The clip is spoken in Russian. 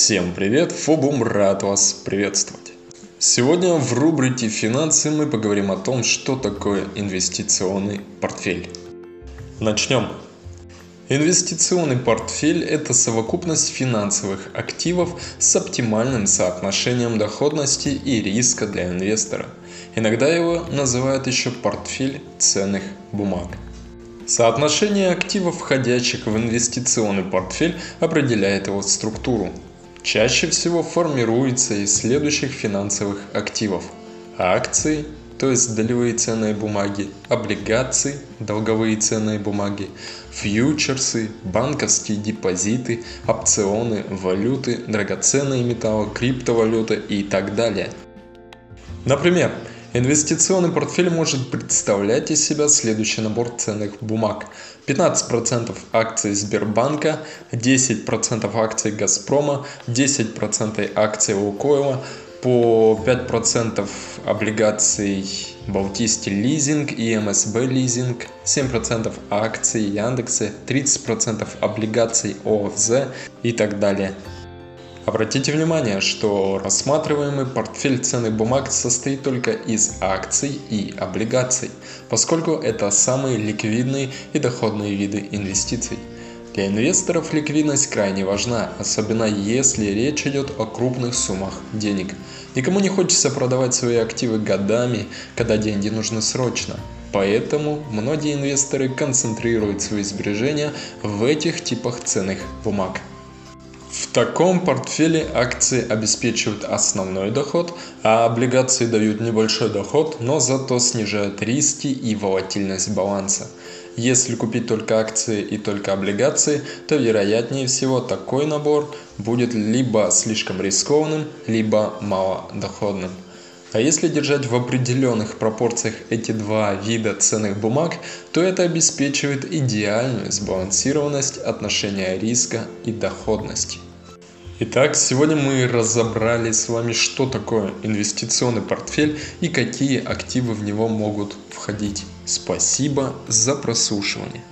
Всем привет, Фобум рад вас приветствовать. Сегодня в рубрике «Финансы» мы поговорим о том, что такое инвестиционный портфель. Начнем. Инвестиционный портфель – это совокупность финансовых активов с оптимальным соотношением доходности и риска для инвестора. Иногда его называют еще портфель ценных бумаг. Соотношение активов, входящих в инвестиционный портфель, определяет его структуру. Чаще всего формируется из следующих финансовых активов. Акции, то есть долевые ценные бумаги, облигации, долговые ценные бумаги, фьючерсы, банковские депозиты, опционы, валюты, драгоценные металлы, криптовалюты и так далее. Например, Инвестиционный портфель может представлять из себя следующий набор ценных бумаг. 15% акций Сбербанка, 10% акций Газпрома, 10% акций Лукойла, по 5% облигаций Балтийский лизинг и МСБ лизинг, 7% акций Яндекса, 30% облигаций ОФЗ и так далее. Обратите внимание, что рассматриваемый портфель ценных бумаг состоит только из акций и облигаций, поскольку это самые ликвидные и доходные виды инвестиций. Для инвесторов ликвидность крайне важна, особенно если речь идет о крупных суммах денег. Никому не хочется продавать свои активы годами, когда деньги нужны срочно. Поэтому многие инвесторы концентрируют свои сбережения в этих типах ценных бумаг. В таком портфеле акции обеспечивают основной доход, а облигации дают небольшой доход, но зато снижают риски и волатильность баланса. Если купить только акции и только облигации, то вероятнее всего такой набор будет либо слишком рискованным, либо малодоходным. А если держать в определенных пропорциях эти два вида ценных бумаг, то это обеспечивает идеальную сбалансированность отношения риска и доходности. Итак, сегодня мы разобрали с вами, что такое инвестиционный портфель и какие активы в него могут входить. Спасибо за прослушивание.